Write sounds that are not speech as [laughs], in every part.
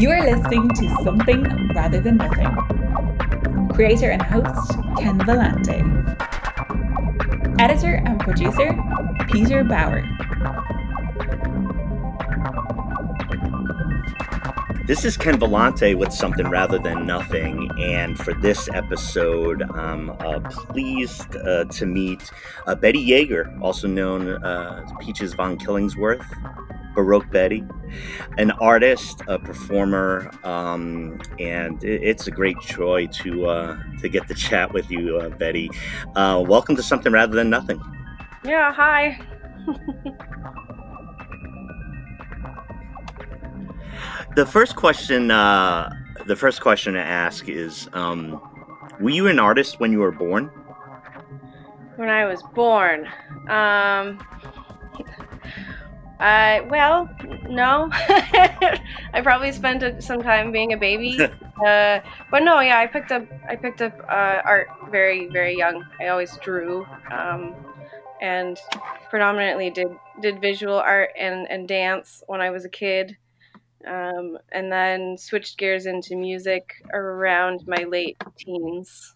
You are listening to Something Rather Than Nothing. Creator and host, Ken Vellante. Editor and producer, Peter Bauer. This is Ken Vellante with Something Rather Than Nothing, and for this episode, I'm uh, pleased uh, to meet uh, Betty Yeager, also known uh, as Peaches von Killingsworth, Baroque Betty, an artist, a performer, um, and it's a great joy to uh, to get to chat with you, uh, Betty. welcome to Something Rather Than Nothing. Yeah, hi. [laughs] The first question, uh, the first question to ask is, um, were you an artist when you were born? When I was born, um, I well, no. [laughs] I probably spent some time being a baby, [laughs] uh, but no, yeah, I picked up I picked up uh, art very very young. I always drew, um, and predominantly did did visual art and and dance when I was a kid um, and then switched gears into music around my late teens.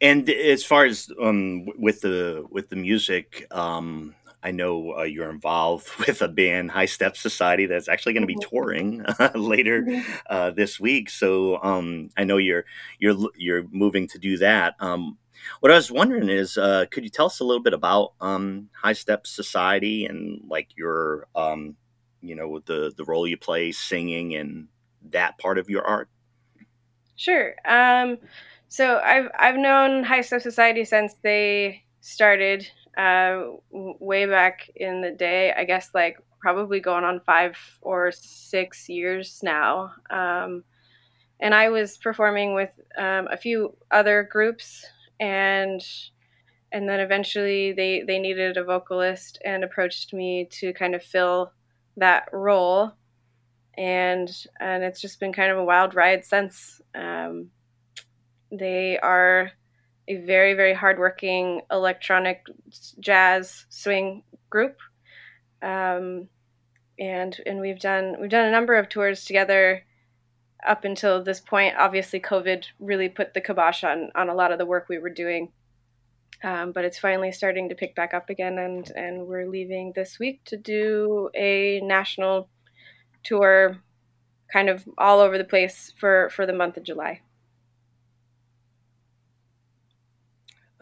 And as far as um, with the with the music, um, I know uh, you're involved [laughs] with a band, High Step Society, that's actually going to be mm-hmm. touring uh, [laughs] later mm-hmm. uh, this week. So um, I know you're you're you're moving to do that. Um, what I was wondering is, uh, could you tell us a little bit about um, High Step Society and like your, um, you know, the the role you play singing and that part of your art? Sure. So I've I've known High Step Society since they started uh, way back in the day. I guess like probably going on five or six years now. Um, and I was performing with um, a few other groups and and then eventually they they needed a vocalist and approached me to kind of fill that role and and it's just been kind of a wild ride since um, they are a very very hardworking electronic jazz swing group um, and and we've done we've done a number of tours together up until this point, obviously COVID really put the kibosh on on a lot of the work we were doing. Um, but it's finally starting to pick back up again, and and we're leaving this week to do a national tour, kind of all over the place for for the month of July.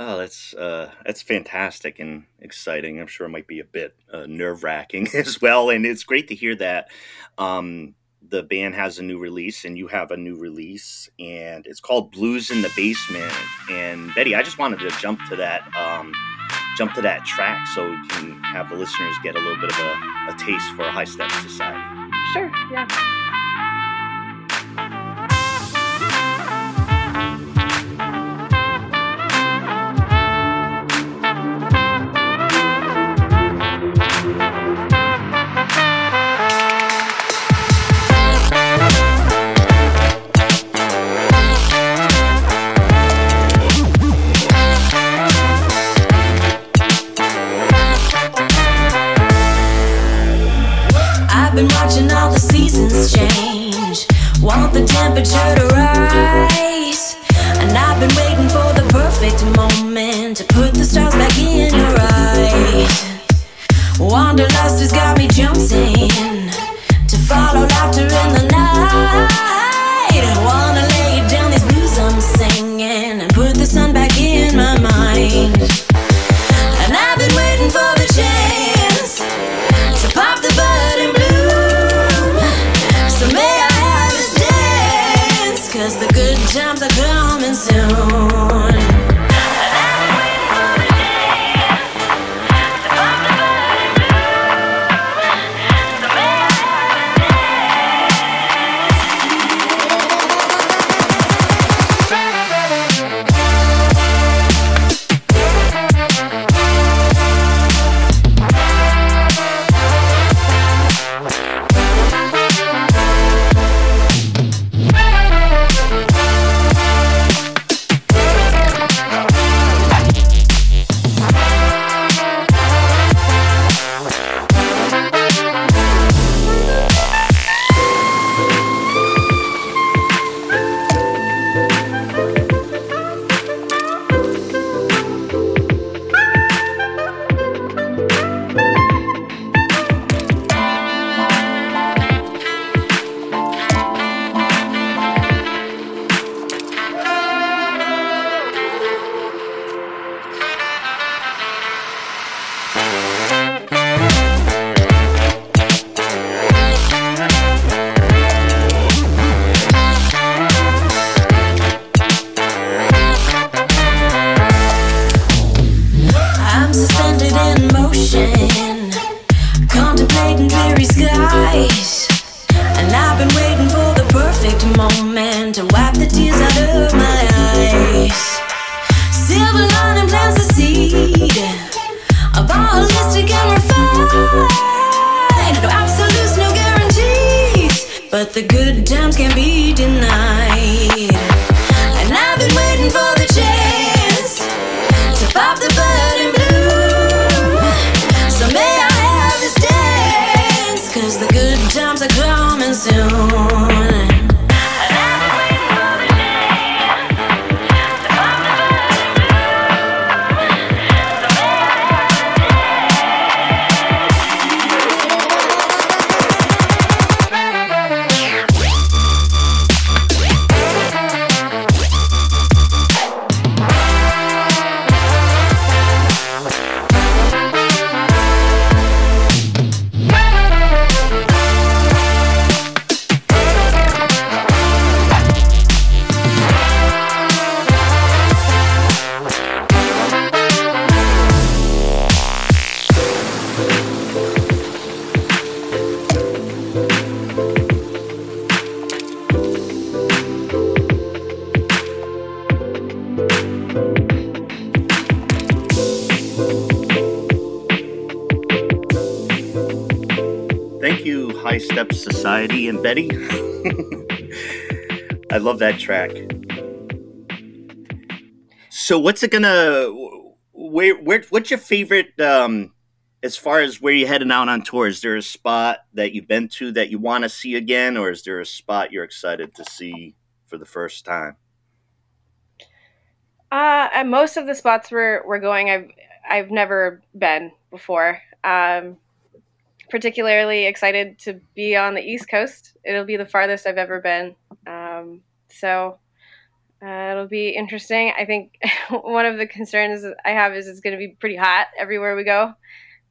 Oh, that's uh, that's fantastic and exciting. I'm sure it might be a bit uh, nerve wracking [laughs] as well, and it's great to hear that. Um, the band has a new release and you have a new release and it's called blues in the basement and betty i just wanted to jump to that um, jump to that track so we can have the listeners get a little bit of a, a taste for high step society sure yeah I've been waiting for the perfect moment to put the stars And wipe the tears out of my eyes. Silver lining plants a seed of all holistic and refined. No absolutes, no guarantees, but the good times can't be denied. Step Society and Betty. [laughs] I love that track. So, what's it gonna? Where, where? What's your favorite? Um, as far as where you're heading out on tour, is there a spot that you've been to that you want to see again, or is there a spot you're excited to see for the first time? Uh, at most of the spots we're we're going, I've I've never been before. Um, particularly excited to be on the East Coast. It'll be the farthest I've ever been. Um, so uh, it'll be interesting. I think [laughs] one of the concerns I have is it's going to be pretty hot everywhere we go.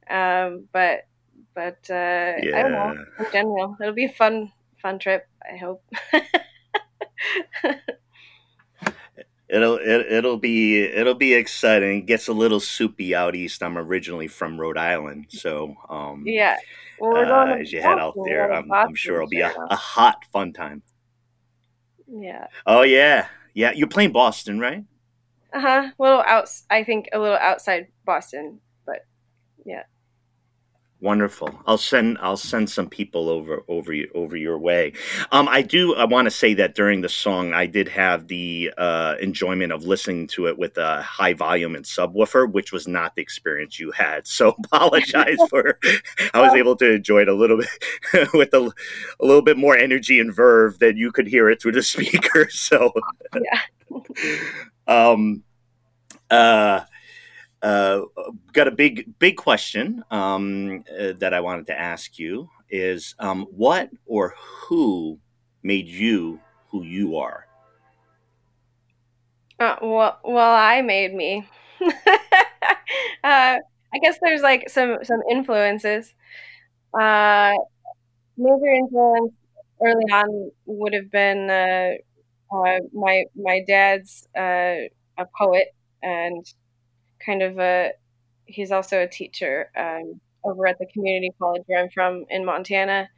Um, but but uh, yeah. I don't know. In general, it'll be a fun fun trip. I hope. [laughs] It'll it, it'll be it'll be exciting. It gets a little soupy out east. I'm originally from Rhode Island, so um, yeah. Well, uh, as you head out there, I'm, I'm, sure it'll be a, a, hot, fun time. Yeah. Oh yeah, yeah. You're playing Boston, right? Uh huh. A little out. I think a little outside Boston, but yeah. Wonderful. I'll send I'll send some people over over over your way. Um, I do. I want to say that during the song, I did have the uh, enjoyment of listening to it with a high volume and subwoofer, which was not the experience you had. So [laughs] apologize for. I was able to enjoy it a little bit [laughs] with a, a little bit more energy and verve than you could hear it through the [laughs] speaker. So yeah. um. Uh uh, got a big big question um, uh, that I wanted to ask you is um, what or who made you who you are? Uh, well, well, I made me. [laughs] Uh, I guess there's like some some influences. Uh, major influence early on would have been uh, my my dad's a poet and kind of a he's also a teacher um, over at the community college where I'm from in Montana.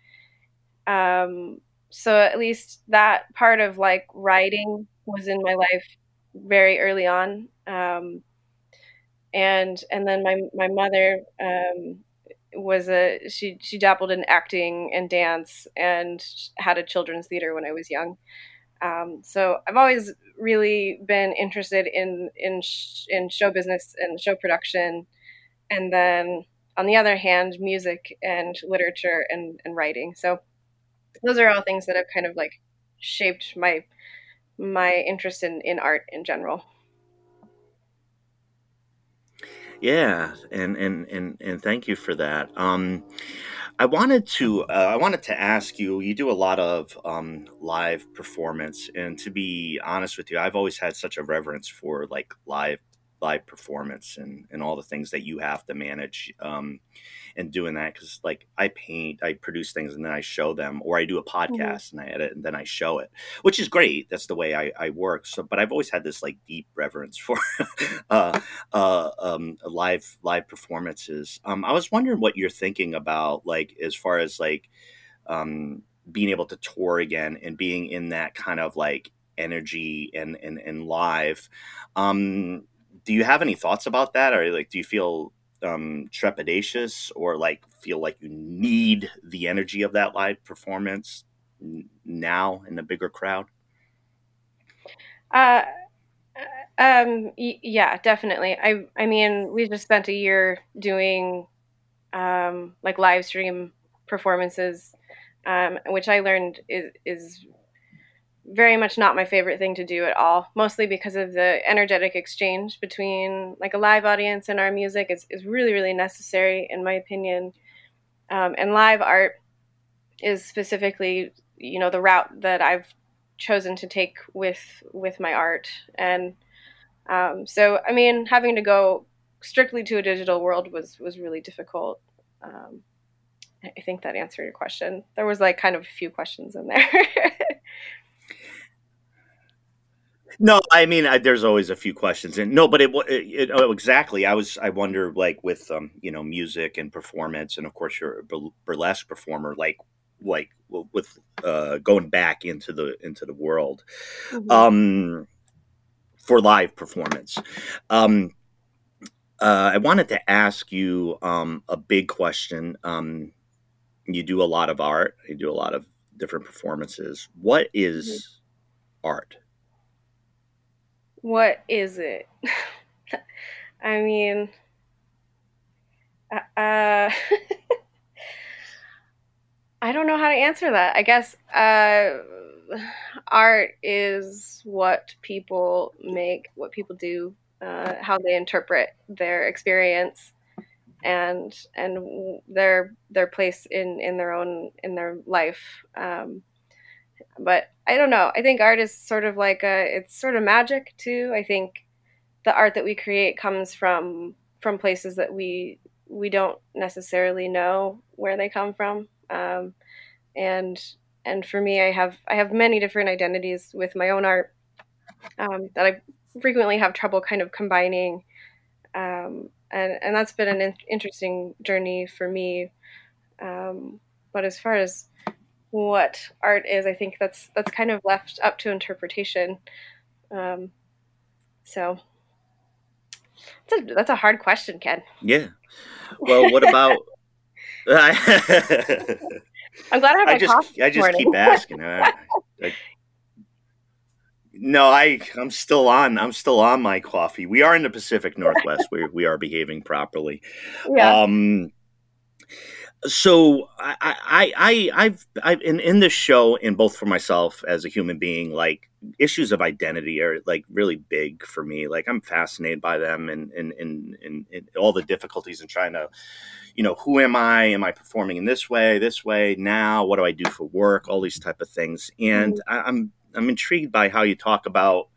Um, so at least that part of like writing was in my life very early on. Um, and and then my my mother um, was a she she dabbled in acting and dance and had a children's theater when I was young. Um, so I've always really been interested in in sh- in show business and show production, and then on the other hand, music and literature and, and writing. So those are all things that have kind of like shaped my my interest in, in art in general. Yeah, and and and and thank you for that. Um, I wanted to uh, I wanted to ask you. You do a lot of um, live performance, and to be honest with you, I've always had such a reverence for like live live performance and and all the things that you have to manage um, and doing that because like I paint, I produce things and then I show them, or I do a mm-hmm. podcast mm-hmm. and I edit and then I show it, which is great. That's the way I, I work. So, but I've always had this like deep reverence for [laughs] uh, uh, um, live live performances. Um, I was wondering what you're thinking about, like as far as like um, being able to tour again and being in that kind of like energy and and, and live. Um, do you have any thoughts about that, or like do you feel um, trepidatious or like feel like you need the energy of that live performance? now in a bigger crowd? Uh, um, y- yeah, definitely. I, I mean, we just spent a year doing, um, like live stream performances, um, which I learned is, is very much not my favorite thing to do at all. Mostly because of the energetic exchange between like a live audience and our music is, is really, really necessary in my opinion. Um, and live art is specifically, you know, the route that I've chosen to take with with my art and um, so i mean having to go strictly to a digital world was was really difficult um, i think that answered your question there was like kind of a few questions in there [laughs] no i mean I, there's always a few questions and no but it, it, it oh, exactly i was i wonder like with um you know music and performance and of course you're a burlesque performer like like with uh, going back into the into the world mm-hmm. um, for live performance. Um, uh, I wanted to ask you um, a big question. Um, you do a lot of art. You do a lot of different performances. What is mm-hmm. art? What is it? [laughs] I mean, uh, uh [laughs] I don't know how to answer that. I guess uh, art is what people make, what people do, uh, how they interpret their experience, and and their their place in in their own in their life. Um, but I don't know. I think art is sort of like a it's sort of magic too. I think the art that we create comes from from places that we we don't necessarily know where they come from um, and and for me, I have I have many different identities with my own art um, that I frequently have trouble kind of combining, um, and and that's been an in- interesting journey for me. Um, but as far as what art is, I think that's that's kind of left up to interpretation. Um, so that's a, that's a hard question, Ken. Yeah. Well, what about [laughs] I'm glad I have my I just coffee I just keep asking. I, I, no, I I'm still on. I'm still on my coffee. We are in the Pacific Northwest. we we are behaving properly. Yeah. Um, so I, I, I, I've, I've in, in this show, and both for myself as a human being, like issues of identity are like really big for me. Like I'm fascinated by them and, and, and, and, and all the difficulties in trying to, you know, who am I? Am I performing in this way, this way now? What do I do for work? All these type of things. And mm-hmm. I, I'm, I'm intrigued by how you talk about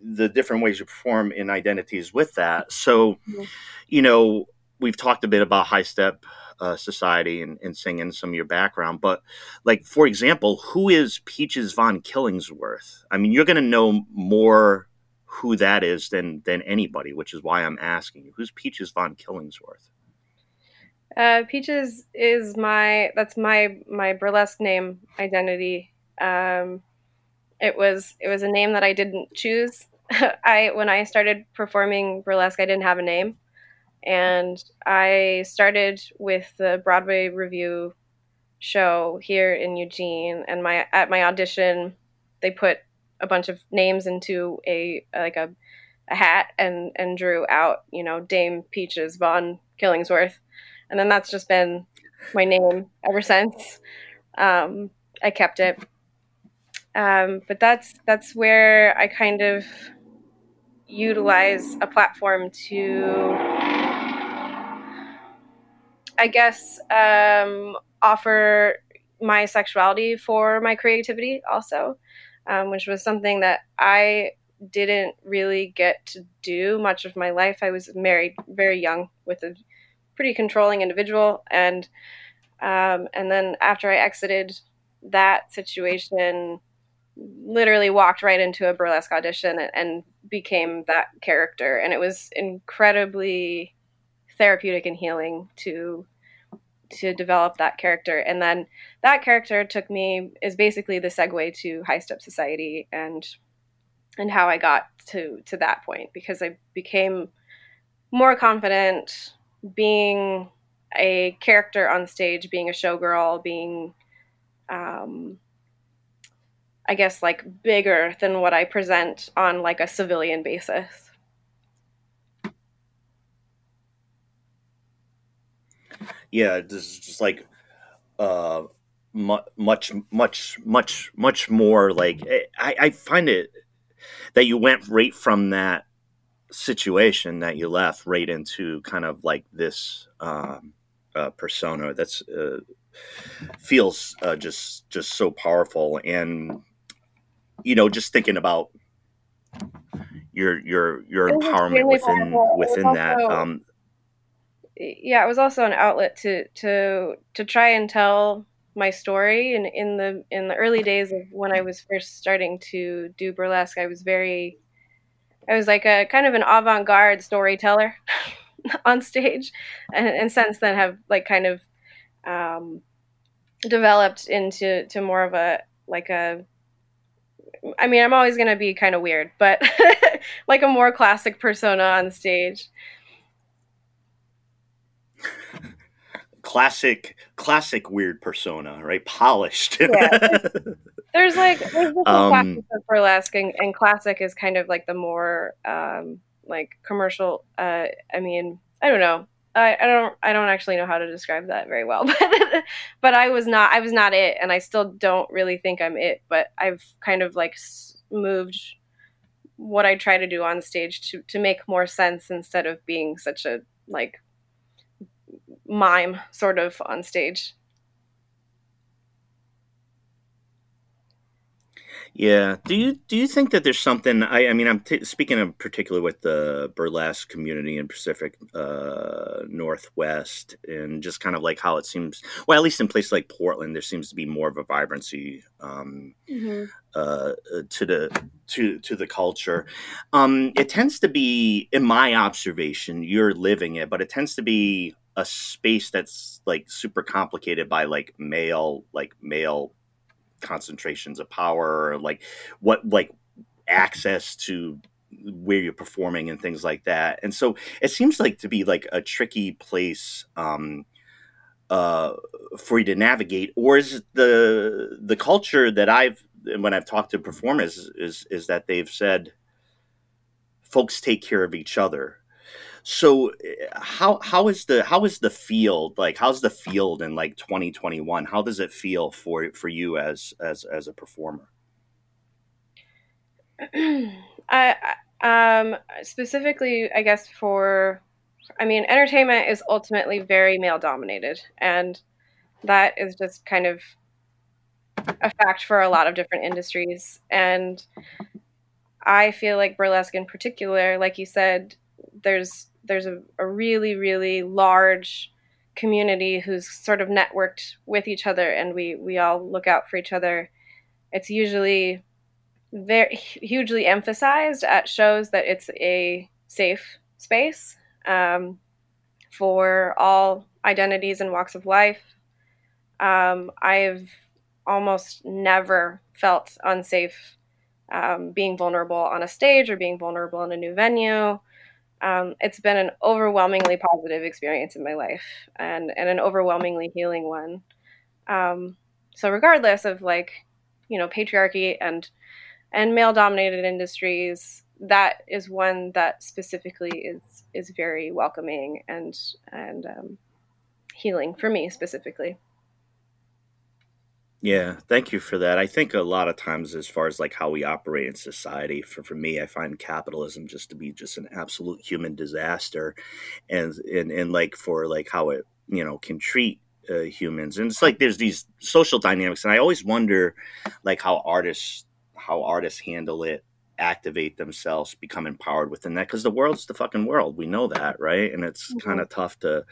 the different ways you perform in identities with that. So, mm-hmm. you know, we've talked a bit about high step uh, society and, and singing some of your background. But like for example, who is Peaches von Killingsworth? I mean, you're going to know more who that is than than anybody, which is why I'm asking you. Who's Peaches von Killingsworth? Uh, Peaches is my that's my my burlesque name identity. Um, it was it was a name that I didn't choose. [laughs] I when I started performing burlesque, I didn't have a name and I started with the Broadway revue show here in Eugene. And my at my audition, they put a bunch of names into a like a, a hat and and drew out you know Dame Peaches von Killingsworth, and then that's just been my name ever since. Um, I kept it, um, but that's that's where I kind of utilize a platform to I guess, um, offer my sexuality for my creativity also, um, which was something that I didn't really get to do much of my life. I was married very young with a pretty controlling individual, and um, and then after I exited that situation, literally walked right into a burlesque audition and, and became that character, and it was incredibly therapeutic and healing to to develop that character and then that character took me is basically the segue to high step society and and how i got to to that point because i became more confident being a character on stage being a showgirl being um, I guess like bigger than what I present on like a civilian basis. Yeah, this is just like uh mu- much much much much more like eh, I, I find it that you went right from that situation that you left right into kind of like this um, uh, persona that's uh, feels uh, just just so powerful. And you know just thinking about your your your empowerment within within that um, yeah, it was also an outlet to to to try and tell my story. And in the in the early days of when I was first starting to do burlesque, I was very, I was like a kind of an avant-garde storyteller [laughs] on stage, and, and since then have like kind of um, developed into to more of a like a I mean, I'm always going to be kind of weird, but [laughs] like a more classic persona on stage. Classic classic weird persona right? Polished. Yeah. [laughs] there's like there's different um, classes of burlesque and, and, classic is kind of like the more um like commercial uh i mean i don't know. I, I don't i don't actually know how to describe that very well [laughs] but but i was not i was not it and i still don't really think i'm it but i've kind of like moved what i try to do on stage to to make more sense instead of being such a like mime sort of on stage. Yeah. Do you do you think that there's something? I, I mean, I'm t- speaking of particularly with the burlesque community in Pacific uh, Northwest, and just kind of like how it seems. Well, at least in places like Portland, there seems to be more of a vibrancy um, mm-hmm. uh, to the to to the culture. Um, it tends to be, in my observation, you're living it, but it tends to be a space that's like super complicated by like male like male concentrations of power or like what like access to where you're performing and things like that. And so it seems like to be like a tricky place um uh for you to navigate or is the the culture that i've when i've talked to performers is is that they've said folks take care of each other so how how is the how is the field like how's the field in like 2021 how does it feel for for you as as as a performer? [clears throat] I um specifically i guess for i mean entertainment is ultimately very male dominated and that is just kind of a fact for a lot of different industries and i feel like burlesque in particular like you said there's there's a, a really really large community who's sort of networked with each other and we we all look out for each other. It's usually very hugely emphasized at shows that it's a safe space um, for all identities and walks of life. Um, i've almost never felt unsafe um, being vulnerable on a stage or being vulnerable in a new venue um, it's been an overwhelmingly positive experience in my life and, and an overwhelmingly healing one. Um, so regardless of like, you know, patriarchy and and male dominated industries, that is one that specifically is is very welcoming and and um, healing for me specifically. Yeah, thank you for that. I think a lot of times, as far as like how we operate in society, for, for me, I find capitalism just to be just an absolute human disaster, and and and like for like how it you know can treat uh, humans, and it's like there's these social dynamics, and I always wonder like how artists how artists handle it activate themselves become empowered within that because the world's the fucking world we know that right and it's mm-hmm. kind of tough to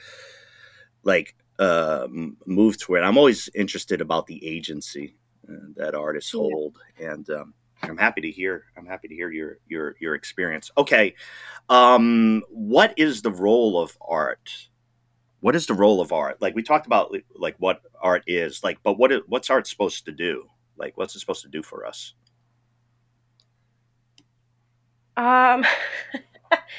like uh, move to it. I'm always interested about the agency uh, that artists yeah. hold, and um, I'm happy to hear. I'm happy to hear your your your experience. Okay, um, what is the role of art? What is the role of art? Like we talked about, like what art is, like, but what what's art supposed to do? Like, what's it supposed to do for us? Um. [laughs]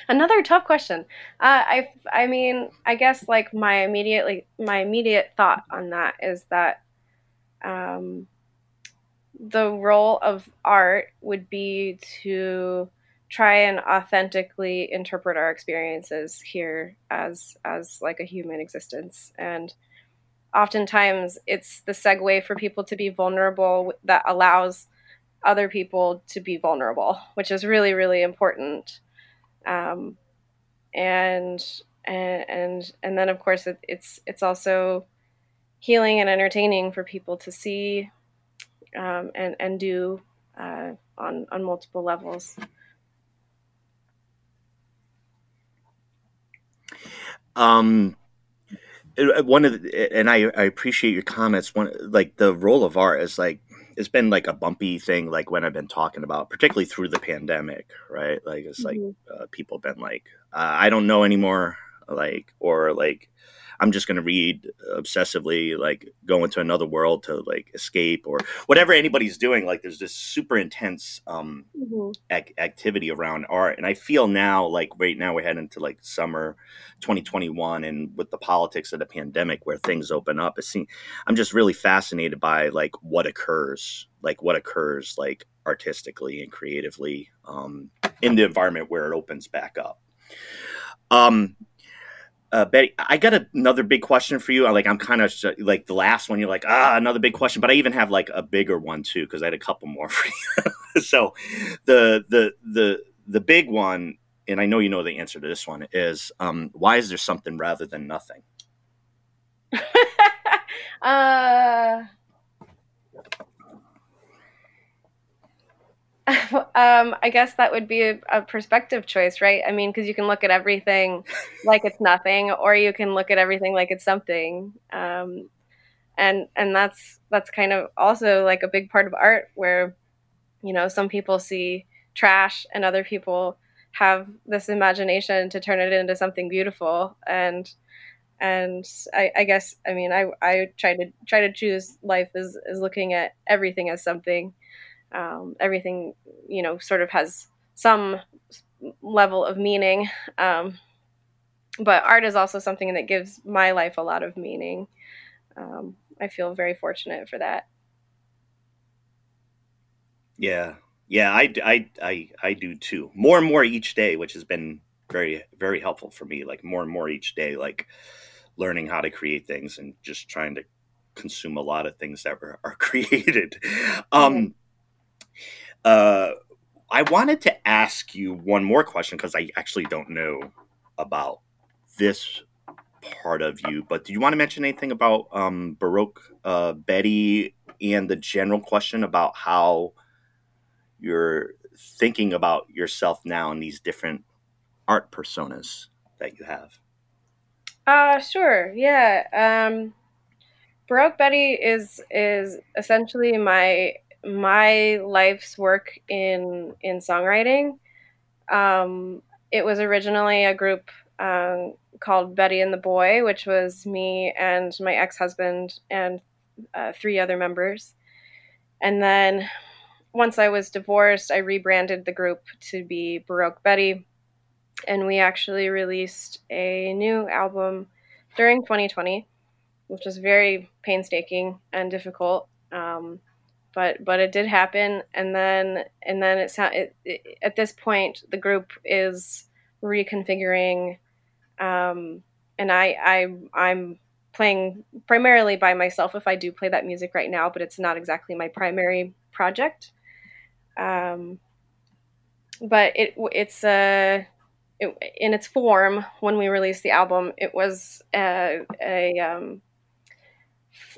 Another tough question. Uh, I I mean, I guess like my immediately my immediate thought on that is that um, the role of art would be to try and authentically interpret our experiences here as as like a human existence and oftentimes it's the segue for people to be vulnerable that allows other people to be vulnerable which is really really important um, and and and then of course it, it's it's also healing and entertaining for people to see um, and and do uh, on on multiple levels. Um, one of the, and I, I appreciate your comments. One like the role of art is like it's been like a bumpy thing. Like when I've been talking about, particularly through the pandemic, right? Like it's mm-hmm. like uh, people been like, uh, I don't know anymore, like or like I'm just going to read obsessively, like go into another world to like escape or whatever anybody's doing. Like there's this super intense um, mm-hmm. ac- activity around art, and I feel now like right now we're heading into like summer 2021, and with the politics of the pandemic where things open up, it seems I'm just really fascinated by like what occurs, like what occurs like artistically and creatively um, in the environment where it opens back up. Um, uh, Betty, I got another big question for you. Like I'm kind of like the last one. You're like ah, another big question, but I even have like a bigger one too because I had a couple more [laughs] for you. so, the the the the big one, and I know you know the answer to this one is um, why is there something rather than nothing? [laughs] uh [laughs] um, I guess that would be a, a perspective choice, right? I mean, because you can look at everything [laughs] like it's nothing, or you can look at everything like it's something. Um, and and that's that's kind of also like a big part of art, where you know some people see trash, and other people have this imagination to turn it into something beautiful. And and I, I guess I mean I I try to try to choose life as as looking at everything as something um, everything you know sort of has some level of meaning. Um, but art is also something that gives my life a lot of meaning. Um, i feel very fortunate for that. Yeah. Yeah I, I i i do too. More and more each day which has been very very helpful for me like more and more each day like learning how to create things and just trying to consume a lot of things that are, are [laughs] created. Um mm-hmm. Uh, I wanted to ask you one more question because I actually don't know about this part of you. But do you want to mention anything about um, Baroque uh, Betty and the general question about how you're thinking about yourself now in these different art personas that you have? Uh, sure. Yeah. Um, Baroque Betty is is essentially my my life's work in in songwriting. Um, it was originally a group um, called Betty and the Boy, which was me and my ex husband and uh, three other members. And then once I was divorced, I rebranded the group to be Baroque Betty. And we actually released a new album during 2020, which was very painstaking and difficult. Um, but but it did happen. And then and then it's it, it, at this point the group is reconfiguring um, and I I I'm playing primarily by myself if I do play that music right now but it's not exactly my primary project. Um, but it it's a uh, it, in its form when we released the album it was a, a um,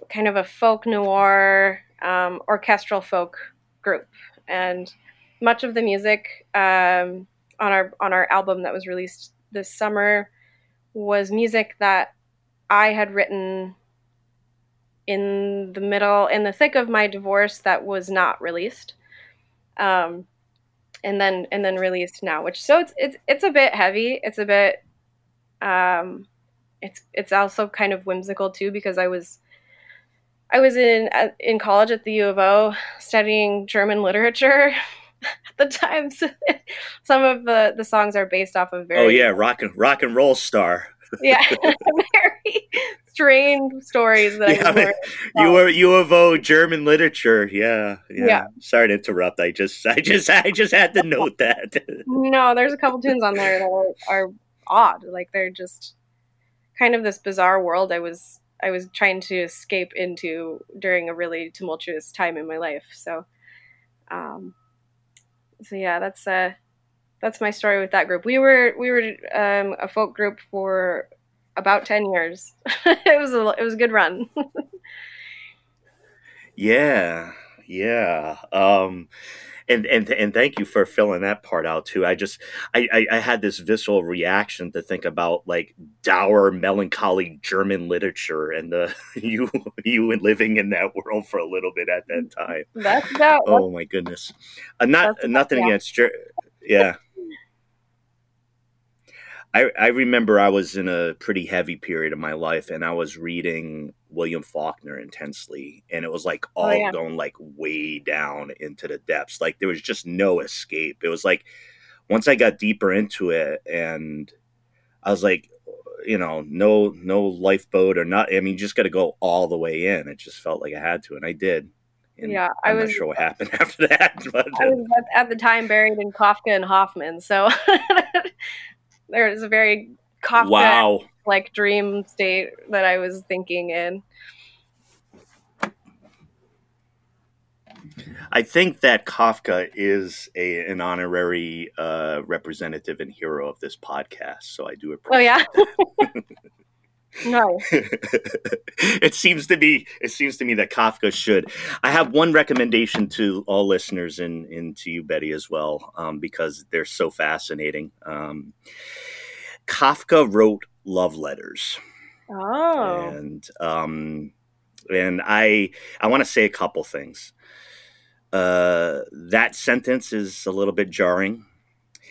kind of a folk noir um, orchestral folk group, and much of the music um, on our on our album that was released this summer was music that I had written in the middle, in the thick of my divorce, that was not released, um, and then and then released now. Which so it's it's it's a bit heavy. It's a bit um, it's it's also kind of whimsical too because I was I was in in college at the U of O studying German literature [laughs] at the time. So [laughs] some of the, the songs are based off of very Oh yeah, rock and rock and roll star. [laughs] yeah, very strange stories that Yeah, I learned. you were U of O German literature. Yeah, yeah. Yeah. Sorry to interrupt. I just, I just, I just had to note that. No, there's a couple tunes on there that are, are odd. Like they're just kind of this bizarre world I was I was trying to escape into during a really tumultuous time in my life. So, um, so yeah, that's uh, that's my story with that group. We were we were um, a folk group for about ten years. [laughs] it was a it was a good run. [laughs] Yeah, yeah. Um, and and and thank you for filling that part out too. I just I, I I had this visceral reaction to think about like dour, melancholy German literature and the [laughs] you you living in that world for a little bit at that time. that's about Oh my goodness. Uh, not nothing yeah. against Ger- yeah. I I remember I was in a pretty heavy period of my life and I was reading William Faulkner intensely and it was like oh, all Oh, yeah. going like way down into the depths. Like there was just no escape. It was like once I got deeper into it and I was like you know, no no lifeboat or not I mean you just gotta go all the way in. It just felt like I had to and I did. And Yeah, I I'm was- not sure what happened [laughs] after that. But I was at the time buried in Kafka and Hoffmann, so [laughs] [laughs] there was a very Kafka wow. like dream state that I was thinking in. I think that Kafka is a, an honorary uh, representative and hero of this podcast, so I do Oh appreciate. yeah, [laughs] no, [laughs] it seems to be. It seems to me that Kafka should. I have one recommendation to all listeners and, and to you, Betty, as well, um, because they're so fascinating. Um, Kafka wrote love letters. oh, and um, and I I want to say a couple things. Uh, that sentence is a little bit jarring.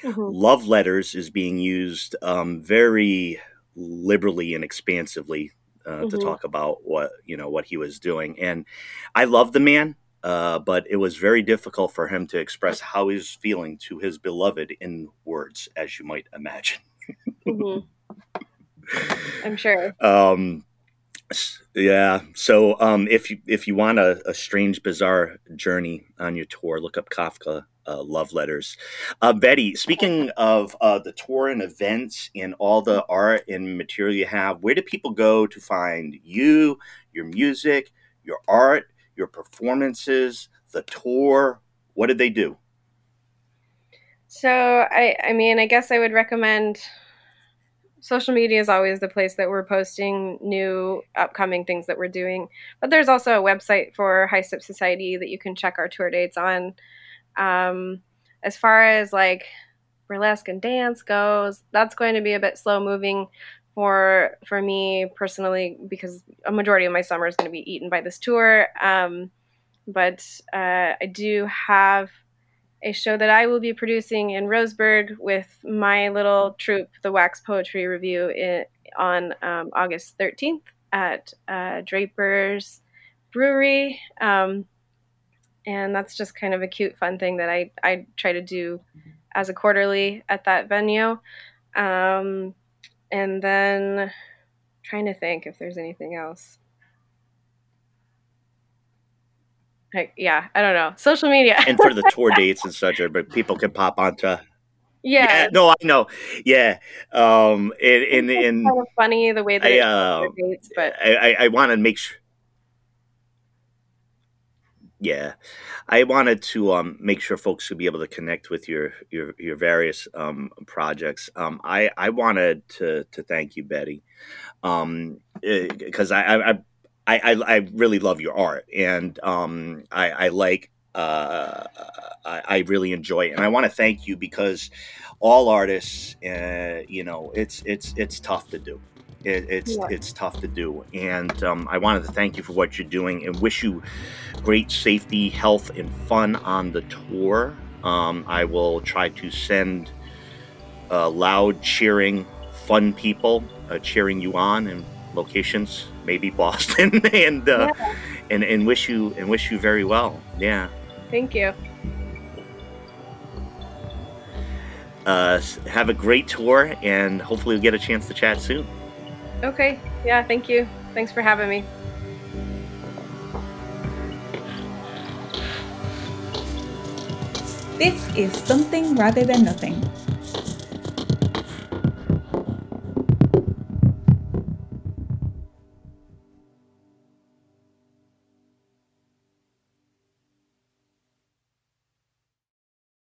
Mhm. Love letters is being used um, very liberally and expansively uh, to Mhm. talk about what you know what he was doing, and I love the man. Uh, but it was very difficult for him to express how he was feeling to his beloved in words, as you might imagine. Mhm. I'm sure. [laughs] Um, yeah. So, um, if you if you want a, a strange, bizarre journey on your tour, look up Kafka uh, love letters. Uh, Betty, speaking of uh, the tour and events and all the art and material you have, where do people go to find you, your music, your art, your performances, the tour? What did they do? So I, I mean, I guess I would recommend. Social media is always the place that we're posting new upcoming things that we're doing. But there's also a website for High Step Society that you can check our tour dates on. Um, as far as like burlesque and dance goes, that's going to be a bit slow moving for for me personally because a majority of my summer is going to be eaten by this tour. Um, but uh, I do have a show that I will be producing in Roseburg with my little troupe, the Wax Poetry Revue, in, on um, August 13th at uh, Draper's Brewery. Um, and that's just kind of a cute, fun thing that I, I try to do as a quarterly at that venue. Um, and then trying to think if there's anything else. Like, yeah, I don't know. Social media. And for the tour [laughs] dates and such, but people can pop onto yeah, no, I know. Yeah. Um and and, it's and kind of funny the way that I, uh, dates, but I, I, I want to make sure yeah. I wanted to um, make sure folks could be able to connect with your your, your various um, projects. Um, i i wanted to to thank you betty. Um because I, I i i i really love your art and um i i like uh i, I really enjoy it. And i want to thank you because all artists uh, you know it's it's it's tough to do it, it's Yeah. it's tough to do. And um, i wanted to thank you for what you're doing and wish you great safety health and fun on the tour. Um, i will try to send uh, loud cheering fun people uh, cheering you on in locations maybe [laughs] boston and uh, and and wish you and wish you very well. Yeah. Thank you. uh, have a great tour and hopefully we'll get a chance to chat soon Okay, yeah, thank you. Thanks for having me. This is Something Rather Than Nothing,